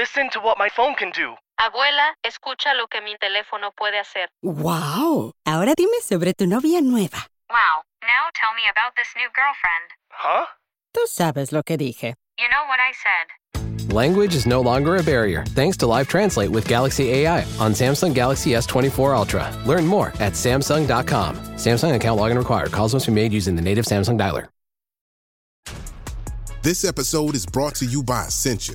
Listen to what my phone can do. Abuela, escucha lo que mi teléfono puede hacer. Wow. Ahora dime sobre tu novia nueva. Wow, now tell me about this new girlfriend. Huh? Tú sabes lo que dije. You know what I said. Language is no longer a barrier thanks to Live Translate with Galaxy AI on Samsung Galaxy S24 Ultra. Learn more at Samsung.com. Samsung account login required. Calls must be made using the native Samsung dialer. This episode is brought to you by Essentia.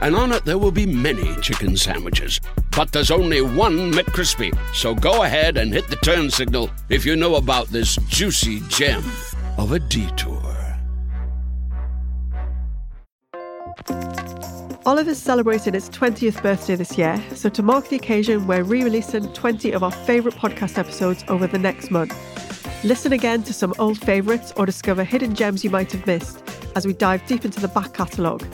and on it there will be many chicken sandwiches. But there's only one McCrispy. So go ahead and hit the turn signal if you know about this juicy gem of a detour. Olive's celebrated its 20th birthday this year, so to mark the occasion, we're re releasing 20 of our favourite podcast episodes over the next month. Listen again to some old favourites or discover hidden gems you might have missed as we dive deep into the back catalogue.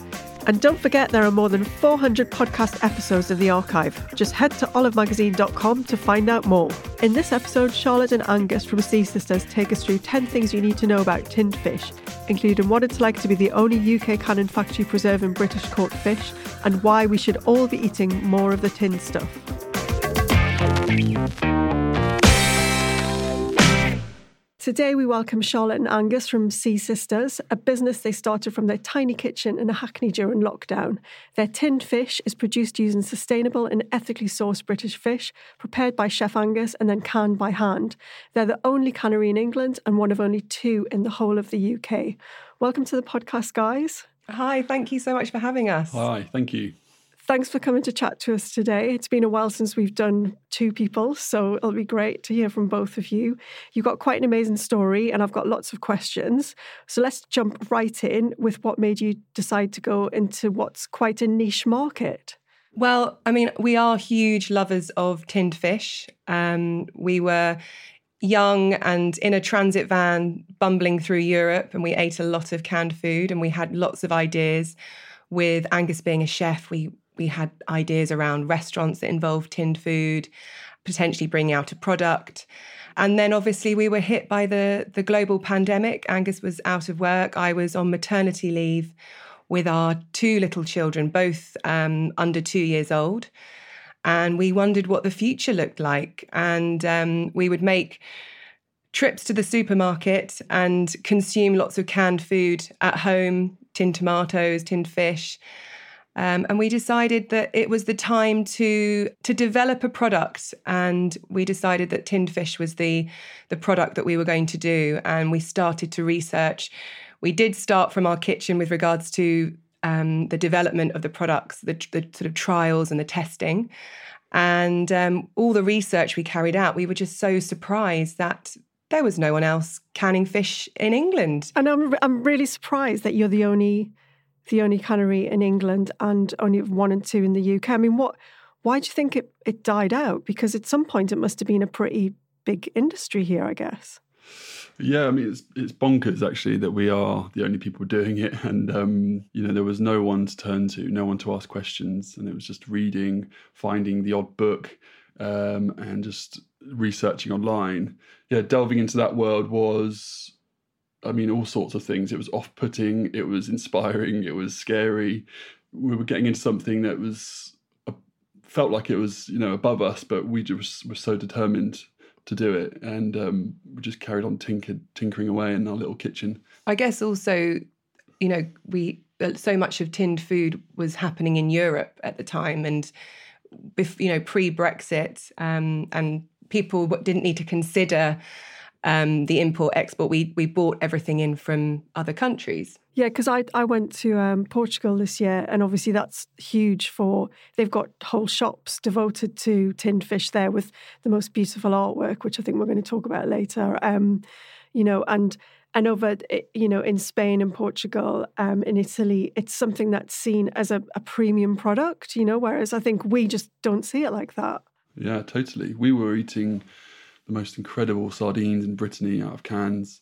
And don't forget, there are more than 400 podcast episodes in the archive. Just head to olivemagazine.com to find out more. In this episode, Charlotte and Angus from Sea Sisters take us through 10 things you need to know about tinned fish, including what it's like to be the only UK canning factory preserving British caught fish, and why we should all be eating more of the tinned stuff. Today, we welcome Charlotte and Angus from Sea Sisters, a business they started from their tiny kitchen in a Hackney during lockdown. Their tinned fish is produced using sustainable and ethically sourced British fish, prepared by Chef Angus and then canned by hand. They're the only cannery in England and one of only two in the whole of the UK. Welcome to the podcast, guys. Hi, thank you so much for having us. Hi, thank you. Thanks for coming to chat to us today. It's been a while since we've done two people, so it'll be great to hear from both of you. You've got quite an amazing story, and I've got lots of questions. So let's jump right in with what made you decide to go into what's quite a niche market. Well, I mean, we are huge lovers of tinned fish. Um, we were young and in a transit van bumbling through Europe, and we ate a lot of canned food, and we had lots of ideas. With Angus being a chef, we we had ideas around restaurants that involved tinned food, potentially bringing out a product. And then obviously we were hit by the, the global pandemic. Angus was out of work. I was on maternity leave with our two little children, both um, under two years old. And we wondered what the future looked like. And um, we would make trips to the supermarket and consume lots of canned food at home tinned tomatoes, tinned fish. Um, and we decided that it was the time to to develop a product, and we decided that tinned fish was the the product that we were going to do. And we started to research. We did start from our kitchen with regards to um, the development of the products, the, the, sort of trials and the testing, and um, all the research we carried out. We were just so surprised that there was no one else canning fish in England. And I'm I'm really surprised that you're the only the only cannery in England and only one and two in the UK. I mean, what? Why do you think it, it died out? Because at some point it must have been a pretty big industry here, I guess. Yeah, I mean it's it's bonkers actually that we are the only people doing it, and um, you know there was no one to turn to, no one to ask questions, and it was just reading, finding the odd book, um, and just researching online. Yeah, delving into that world was I mean, all sorts of things. It was off putting, it was inspiring, it was scary. We were getting into something that was uh, felt like it was, you know, above us, but we just were so determined to do it. And um, we just carried on tinkering away in our little kitchen. I guess also, you know, we uh, so much of tinned food was happening in Europe at the time. And you know, pre Brexit, um, and people didn't need to consider um, the import export. We we bought everything in from other countries. Yeah, because I I went to um, Portugal this year, and obviously that's huge for. They've got whole shops devoted to tinned fish there with the most beautiful artwork, which I think we're going to talk about later. Um, you know, and and over you know in Spain and Portugal, um, in Italy, it's something that's seen as a, a premium product. You know, whereas I think we just don't see it like that. Yeah, totally. We were eating the most incredible sardines in Brittany out of cans,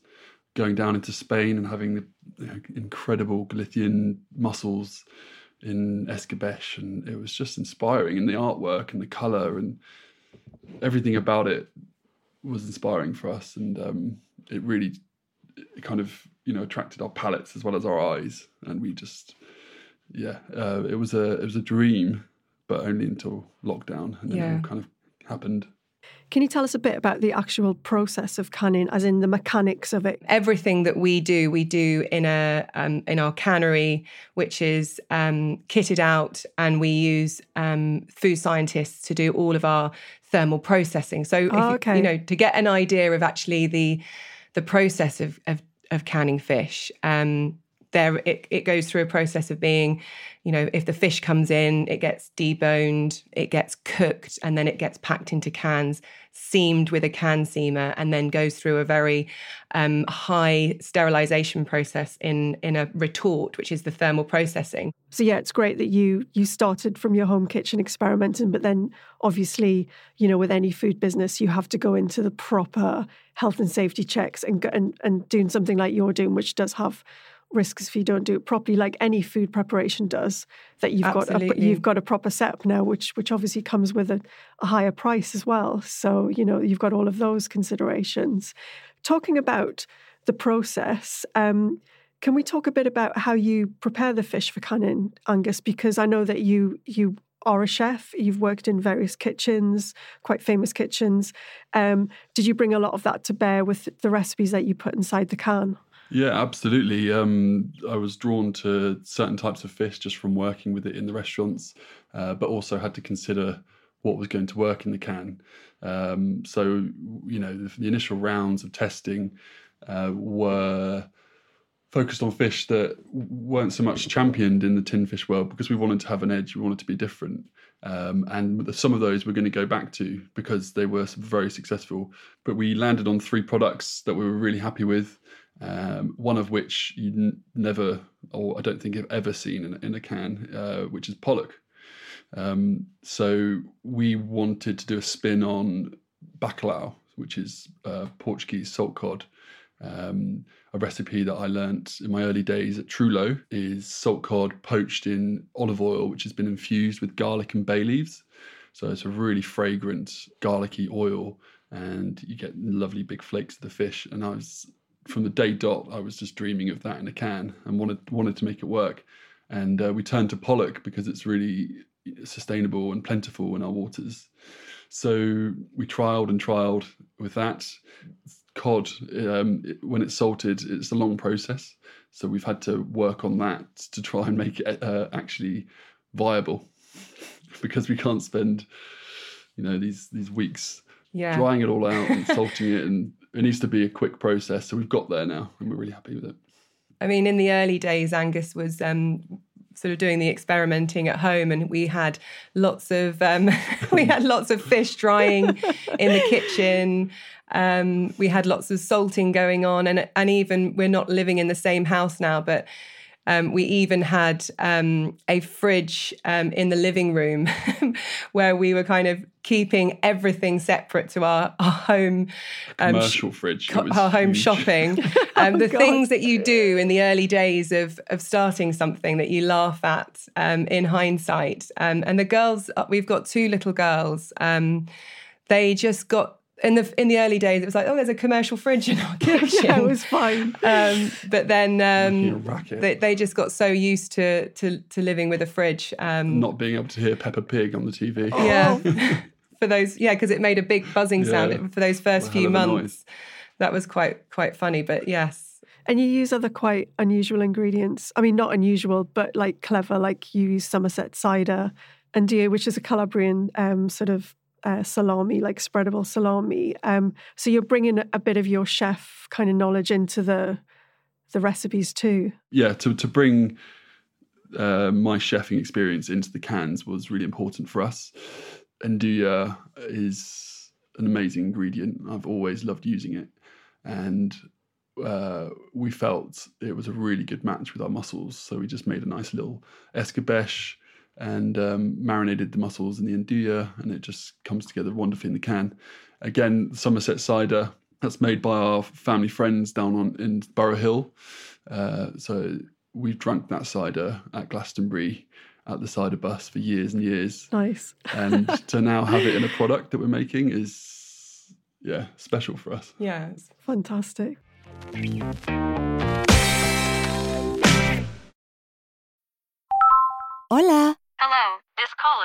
going down into Spain and having the you know, incredible Galician mussels in Escabeche, and it was just inspiring. And the artwork and the color and everything about it was inspiring for us, and um, it really it kind of you know attracted our palates as well as our eyes, and we just yeah, uh, it was a it was a dream, but only until lockdown, and then yeah. it all kind of happened. Can you tell us a bit about the actual process of canning, as in the mechanics of it? Everything that we do, we do in a um, in our cannery, which is um, kitted out, and we use um, food scientists to do all of our thermal processing. So, oh, okay. you know, to get an idea of actually the the process of of, of canning fish, um, there it, it goes through a process of being you know if the fish comes in it gets deboned it gets cooked and then it gets packed into cans seamed with a can seamer and then goes through a very um, high sterilization process in in a retort which is the thermal processing. So yeah it's great that you you started from your home kitchen experimenting but then obviously you know with any food business you have to go into the proper health and safety checks and and, and doing something like you're doing which does have risks if you don't do it properly, like any food preparation does. That you've Absolutely. got a, you've got a proper setup now, which which obviously comes with a, a higher price as well. So you know you've got all of those considerations. Talking about the process. Um, can we talk a bit about how you prepare the fish for canning, Angus? Because I know that you you are a chef. You've worked in various kitchens, quite famous kitchens. Um, did you bring a lot of that to bear with the recipes that you put inside the can? Yeah, absolutely. Um, I was drawn to certain types of fish just from working with it in the restaurants, uh, but also had to consider what was going to work in the can. Um, so, you know, the, the, initial rounds of testing uh, were focused on fish that weren't so much championed in the tin fish world because we wanted to have an edge, we wanted to be different. Um, and some of those we're going to go back to because they were very successful. But we landed on three products that we were really happy with um, one of which you n- never, or I don't think have ever seen in, in a can, uh, which is pollock. Um, so we wanted to do a spin on bacalhau, which is uh, Portuguese salt cod. Um, a recipe that I learnt in my early days at Trullo is salt cod poached in olive oil, which has been infused with garlic and bay leaves. So it's a really fragrant, garlicky oil, and you get lovely big flakes of the fish. And I was from the day dot, I was just dreaming of that in a can and wanted wanted to make it work. And uh, we turned to pollock because it's really sustainable and plentiful in our waters. So we trialed and trialed with that. Cod, um, when it's salted, it's a long process. So we've had to work on that to try and make it uh, actually viable, because we can't spend, you know, these these weeks yeah. drying it all out and salting it and it needs to be a quick process. So we've got there now, and we're really happy with it. I mean, in the early days, Angus was um, sort of doing the experimenting at home, and we had lots of um, we had lots of fish drying in the kitchen. Um, we had lots of salting going on, and and even we're not living in the same house now, but um, we even had um, a fridge um, in the living room where we were kind of keeping everything separate to our, our home um, commercial fridge, co- our home huge. shopping. Um, oh, the God. things that you do in the early days of of starting something that you laugh at um, in hindsight. and the girls, uh, we've got two little girls. they just got in the in the early days, it was like, oh, there's a commercial fridge in our kitchen. yeah, it was fine. Um, but then um, they, they just got so used to to, to living with a fridge, um, not being able to hear Peppa Pig on the TV. Yeah, oh. for those, yeah, because it made a big buzzing sound for those first few months. That was quite quite funny, but yes. And you use other quite unusual ingredients. I mean, not unusual, but like clever. Like you use Somerset cider and nduja, which is a Calabrian um, sort of uh, salami, like spreadable salami. Um, so you're bringing a bit of your chef kind of knowledge into the the recipes too. Yeah, to to bring uh, my chefing experience into the cans was really important for us. Nduja is an amazing ingredient. I've always loved using it, and uh, we felt it was a really good match with our mussels. So we just made a nice little escabeche and um, marinated the mussels in the nduja, and it just comes together wonderfully in the can. Again, Somerset cider that's made by our family friends down on in Burrow Hill. Uh, so we've drunk that cider at Glastonbury at the cider bus for years and years. Nice. and to now have it in a product that we're making is yeah special for us. Yeah, it's fantastic.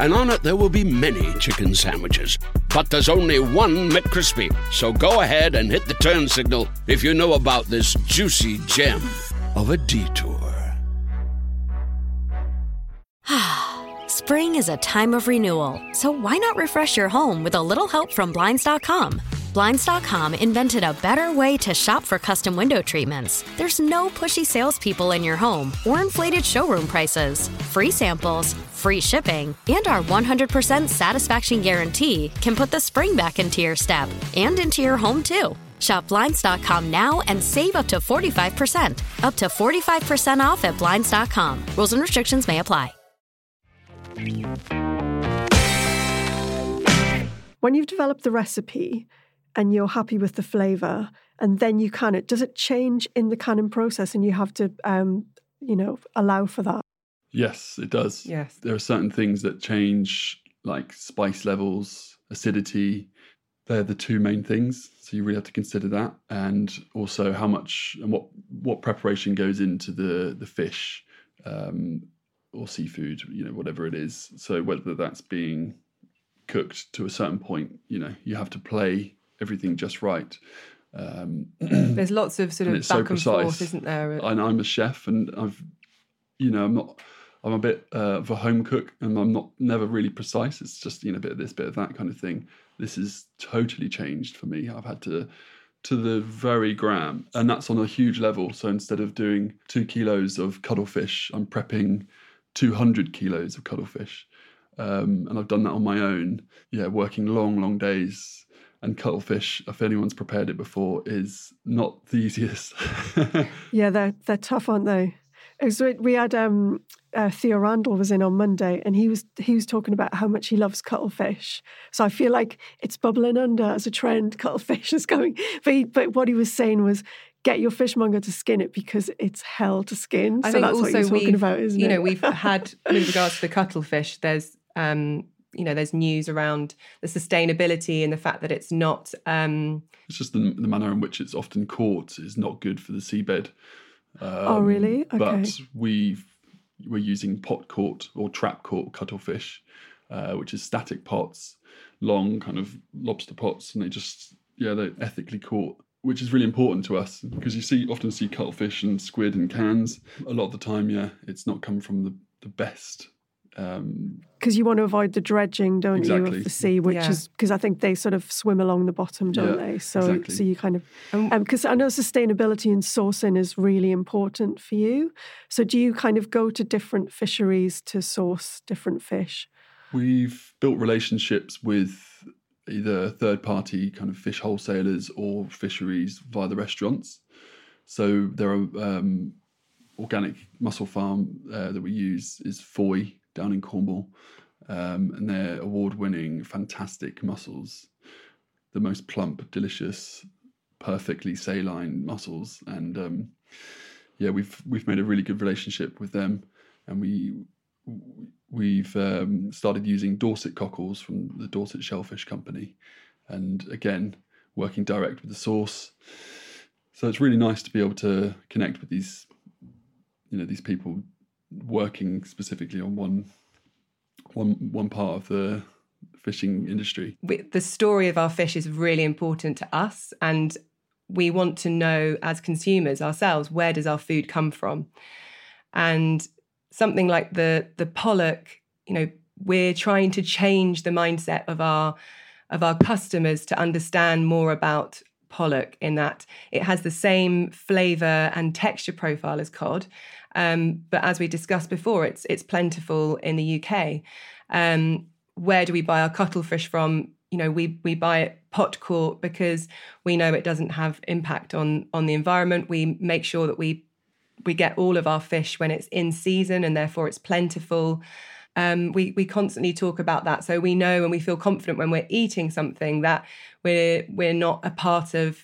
and on it there will be many chicken sandwiches. But there's only one McCrispy. So go ahead and hit the turn signal if you know about this juicy gem of a detour. Ah. Spring is a time of renewal, so why not refresh your home with a little help from Blinds.com? Blinds.com invented a better way to shop for custom window treatments. There's no pushy salespeople in your home or inflated showroom prices. Free samples, free shipping, and our 100% satisfaction guarantee can put the spring back into your step and into your home too. Shop Blinds.com now and save up to 45%. Up to 45% off at Blinds.com. Rules and restrictions may apply. When you've developed the recipe and you're happy with the flavor, and then you can it, does it change in the canning process and you have to, um, you know, allow for that? Yes, it does. Yes. There are certain things that change, like spice levels, acidity. They're the two main things. So you really have to consider that, and also how much and what what preparation goes into the the fish um, or seafood, you know, whatever it is. So whether that's being cooked to a certain point, you know, you have to play everything just right. Um, There's lots of sort of back so and precise. forth, isn't there? and I'm a chef, and I've, you know, I'm not. I'm a bit uh, of a home cook, and I'm not never really precise. It's just you know a bit of this, bit of that kind of thing. This is totally changed for me. I've had to to the very gram, and that's on a huge level. So instead of doing two kilos of cuttlefish, I'm prepping 200 kilos of cuttlefish, um, and I've done that on my own. Yeah, working long, long days. And cuttlefish, if anyone's prepared it before, is not the easiest. Yeah, they're they're tough, aren't they? It was, we had um, uh, Theo Randall was in on Monday, and he was he was talking about how much he loves cuttlefish. So I feel like it's bubbling under as a trend. Cuttlefish is going, but he, but what he was saying was. Get your fishmonger to skin it because it's hell to skin. I so think that's also what you're talking about, isn't you it? know, we've had with regards to the cuttlefish. There's, um, you know, there's news around the sustainability and the fact that it's not. Um, It's just the, the manner in which it's often caught is not good for the seabed. Um, Oh, really? Okay. But we were using pot caught or trap caught cuttlefish, uh, which is static pots, long kind of lobster pots, and they just yeah they're ethically caught, which is really important to us because you see often see cuttlefish and squid in cans. A lot of the time, yeah, it's not come from the the best. Um, because you want to avoid the dredging, don't you, of the sea, which Yeah. is because I think they sort of swim along the bottom, don't Yeah, they? So, exactly. so you kind of Um, because I know sustainability and sourcing is really important for you. So, do you kind of go to different fisheries to source different fish? We've built relationships with either third party kind of fish wholesalers or fisheries via the restaurants. So there are um, organic mussel farm uh, that we use is Fowey down in Cornwall, um, and they're award winning, fantastic mussels, the most plump, delicious, perfectly saline mussels, and um, yeah, we've we've made a really good relationship with them, and we we've um, started using Dorset cockles from the Dorset Shellfish Company, and again working direct with the source. So it's really nice to be able to connect with these, you know, these people working specifically on one, one, one part of the fishing industry. The story of our fish is really important to us, and we want to know as consumers ourselves where does our food come from, and something like the the pollock, you know, we're trying to change the mindset of our of our customers to understand more about pollock in that it has the same flavor and texture profile as cod. Um, but as we discussed before, it's it's plentiful in the UK. Um, where do we buy our cuttlefish from? You know, we we buy it pot caught because we know it doesn't have impact on on the environment. We make sure that we we get all of our fish when it's in season and therefore it's plentiful. Um, we we constantly talk about that, so we know and we feel confident when we're eating something that we're we're not a part of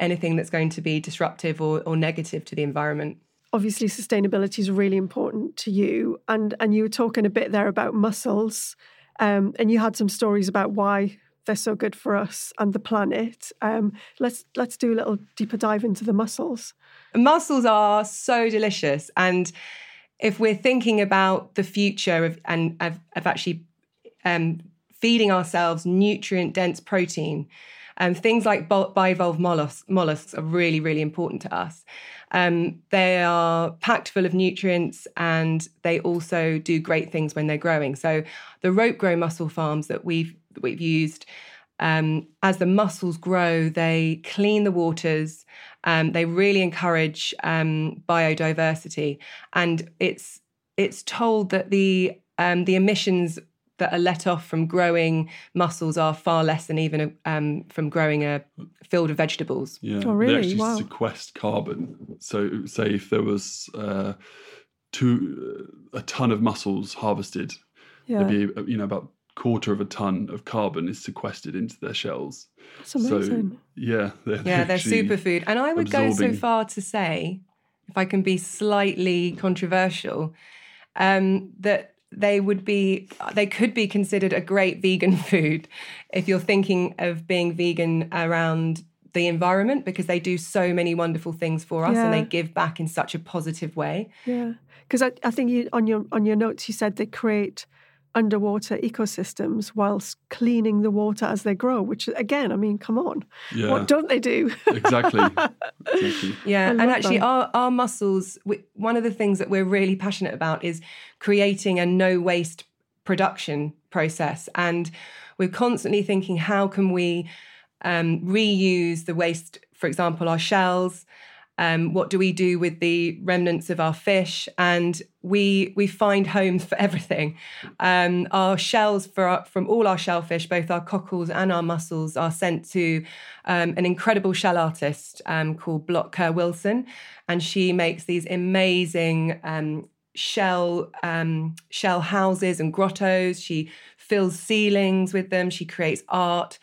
anything that's going to be disruptive or, or negative to the environment. Obviously, sustainability is really important to you, and and you were talking a bit there about mussels, um, and you had some stories about why they're so good for us and the planet. Um, let's let's do a little deeper dive into the mussels. Mussels are so delicious, and if we're thinking about the future of and of, of actually um, feeding ourselves nutrient dense protein, um, things like bivalve mollusks, mollusks are really really important to us. Um, they are packed full of nutrients and they also do great things when they're growing. So the rope grow mussel farms that we've we've used. Um, as the mussels grow, they clean the waters. Um, they really encourage um, biodiversity, and it's it's told that the um, the emissions that are let off from growing mussels are far less than even a, um, from growing a field of vegetables. Yeah, oh, really? they actually wow. sequester carbon. So, say if there was uh, two a ton of mussels harvested, yeah. there'd be you know about quarter of a ton of carbon is sequestered into their shells. That's amazing. So, yeah, they're yeah, they're superfood. And I would absorbing... go so far to say, if I can be slightly controversial, um, that they would be they could be considered a great vegan food if you're thinking of being vegan around the environment because they do so many wonderful things for us yeah. and they give back in such a positive way. Yeah, because I, I think you on your on your notes you said they create underwater ecosystems whilst cleaning the water as they grow, which again, I mean, come on. Yeah. What don't they do? exactly. exactly. Yeah. And actually, our, our mussels, we, one of the things that we're really passionate about is creating a no waste production process. And we're constantly thinking, how can we um, reuse the waste, for example, our shells? Um, what do we do with the remnants of our fish? And we we find homes for everything. Um, our shells our, from all our shellfish, both our cockles and our mussels, are sent to um, an incredible shell artist um, called Blot Kerr Wilson, and she makes these amazing um, shell um, shell houses and grottos. She fills ceilings with them. She creates art.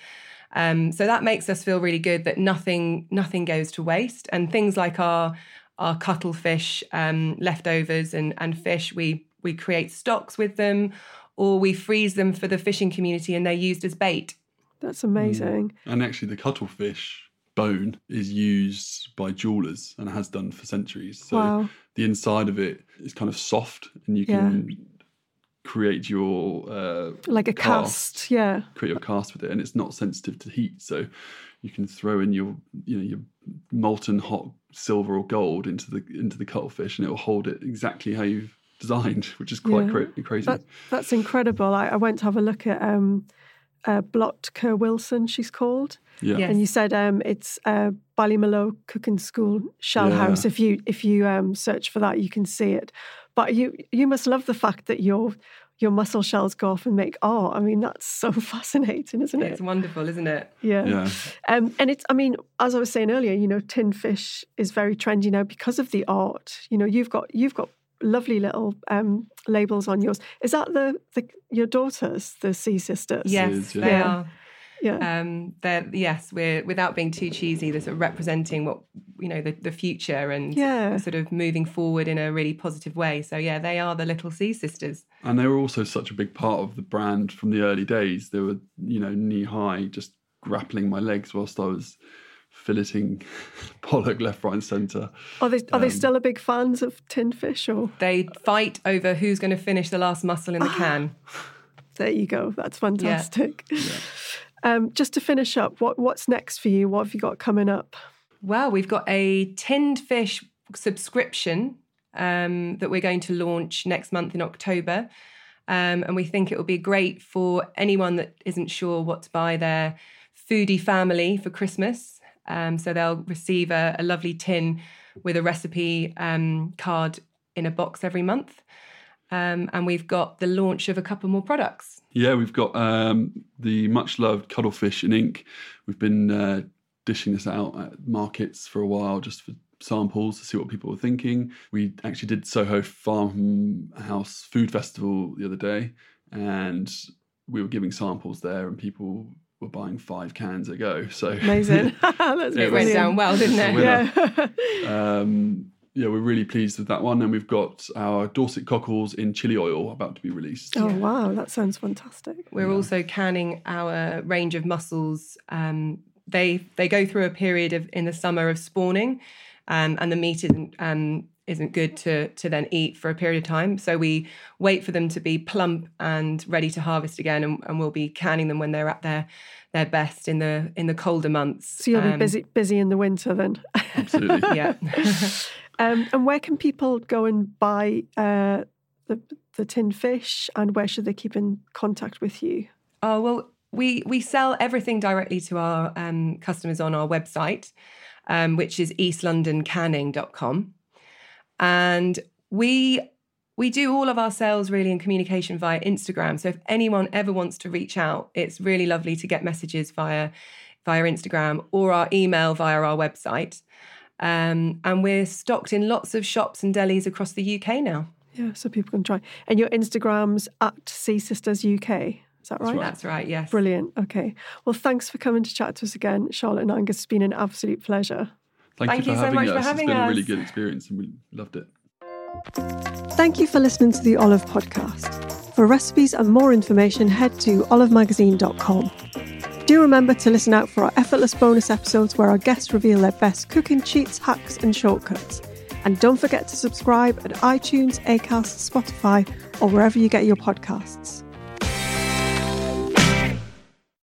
Um, so that makes us feel really good that nothing nothing goes to waste, and things like our our cuttlefish um, leftovers and and fish, we we create stocks with them, or we freeze them for the fishing community, and they're used as bait. That's amazing. Mm. And actually, the cuttlefish bone is used by jewelers and has done for centuries. So wow. the inside of it is kind of soft, and you can yeah create your uh, like a cast, cast, yeah create your cast with it and it's not sensitive to heat so you can throw in your you know your molten hot silver or gold into the into the cuttlefish and it will hold it exactly how you've designed which is quite yeah. cra- crazy that, that's incredible I, I, went to have a look at um uh, Blot Kerr Wilson, she's called. Yeah. Yes. And you said um, it's uh, Ballymaloe Cooking School Shell yeah. House. If you if you um, search for that, you can see it. But you you must love the fact that your your mussel shells go off and make art. I mean, that's so fascinating, isn't it? It's wonderful, isn't it? Yeah. yeah. Um, and it's, I mean, as I was saying earlier, you know, tin fish is very trendy now because of the art. You know, you've got you've got lovely little um, labels on yours. Is that the, the your daughters, the Sea Sisters? Yes, yeah. they are. Yeah. Um, they're yes, we're without being too cheesy. They're sort of representing what you know the, the future and Yeah. sort of moving forward in a really positive way. So yeah, they are the little sea sisters. And they were also such a big part of the brand from the early days. They were, you know, knee high, just grappling my legs whilst I was filleting pollock left, right, and centre. Are they are they Um, still a big fans of tinned fish or They fight over who's going to finish the last mussel in the can. there you go. That's fantastic. Um, just to finish up, what what's next for you? What have you got coming up? Well, we've got a tinned fish subscription um, that we're going to launch next month in October. Um, and we think it will be great for anyone that isn't sure what to buy their foodie family for Christmas. Um, so they'll receive a, a lovely tin with a recipe um, card in a box every month. Um, and we've got the launch of a couple more products. Yeah, we've got um, the much loved cuttlefish in ink. We've been uh, dishing this out at markets for a while just for samples to see what people were thinking. We actually did Soho Farmhouse Food Festival the other day and we were giving samples there and people were buying five cans a go. So Amazing. That's It went down well, didn't it? Yeah. um, yeah, we're really pleased with that one. And we've got our Dorset cockles in chili oil about to be released. oh wow, that sounds fantastic. We're also canning our range of mussels. Um, they they go through a period of in the summer of spawning, um, and the meat isn't um, isn't good to to then eat for a period of time. So we wait for them to be plump and ready to harvest again, and, and we'll be canning them when they're at their their best in the in the colder months. So you'll be Um, busy busy in the winter then. Absolutely. Yeah. Um, and where can people go and buy uh, the the tinned fish, and where should they keep in contact with you? Oh well, we we sell everything directly to our um, customers on our website, um, which is eastlondoncanning.com, and we we do all of our sales really in communication via Instagram. So if anyone ever wants to reach out, it's really lovely to get messages via via Instagram or our email via our website. Um, and we're stocked in lots of shops and delis across the UK now. Yeah, so people can try. And your Instagram's at Sea Sisters UK. Is that right? That's right. Yes. Brilliant. Okay. Well, thanks for coming to chat to us again, Charlotte and Angus. It's been an absolute pleasure. Thank, Thank you you so much us. for having us. it's been a really good experience and we loved it. Thank you for listening to the Olive Podcast. For recipes and more information, head to olivemagazine.com. Do remember to listen out for our effortless bonus episodes where our guests reveal their best cooking cheats, hacks, and shortcuts. And don't forget to subscribe at iTunes, Acast, Spotify, or wherever you get your podcasts.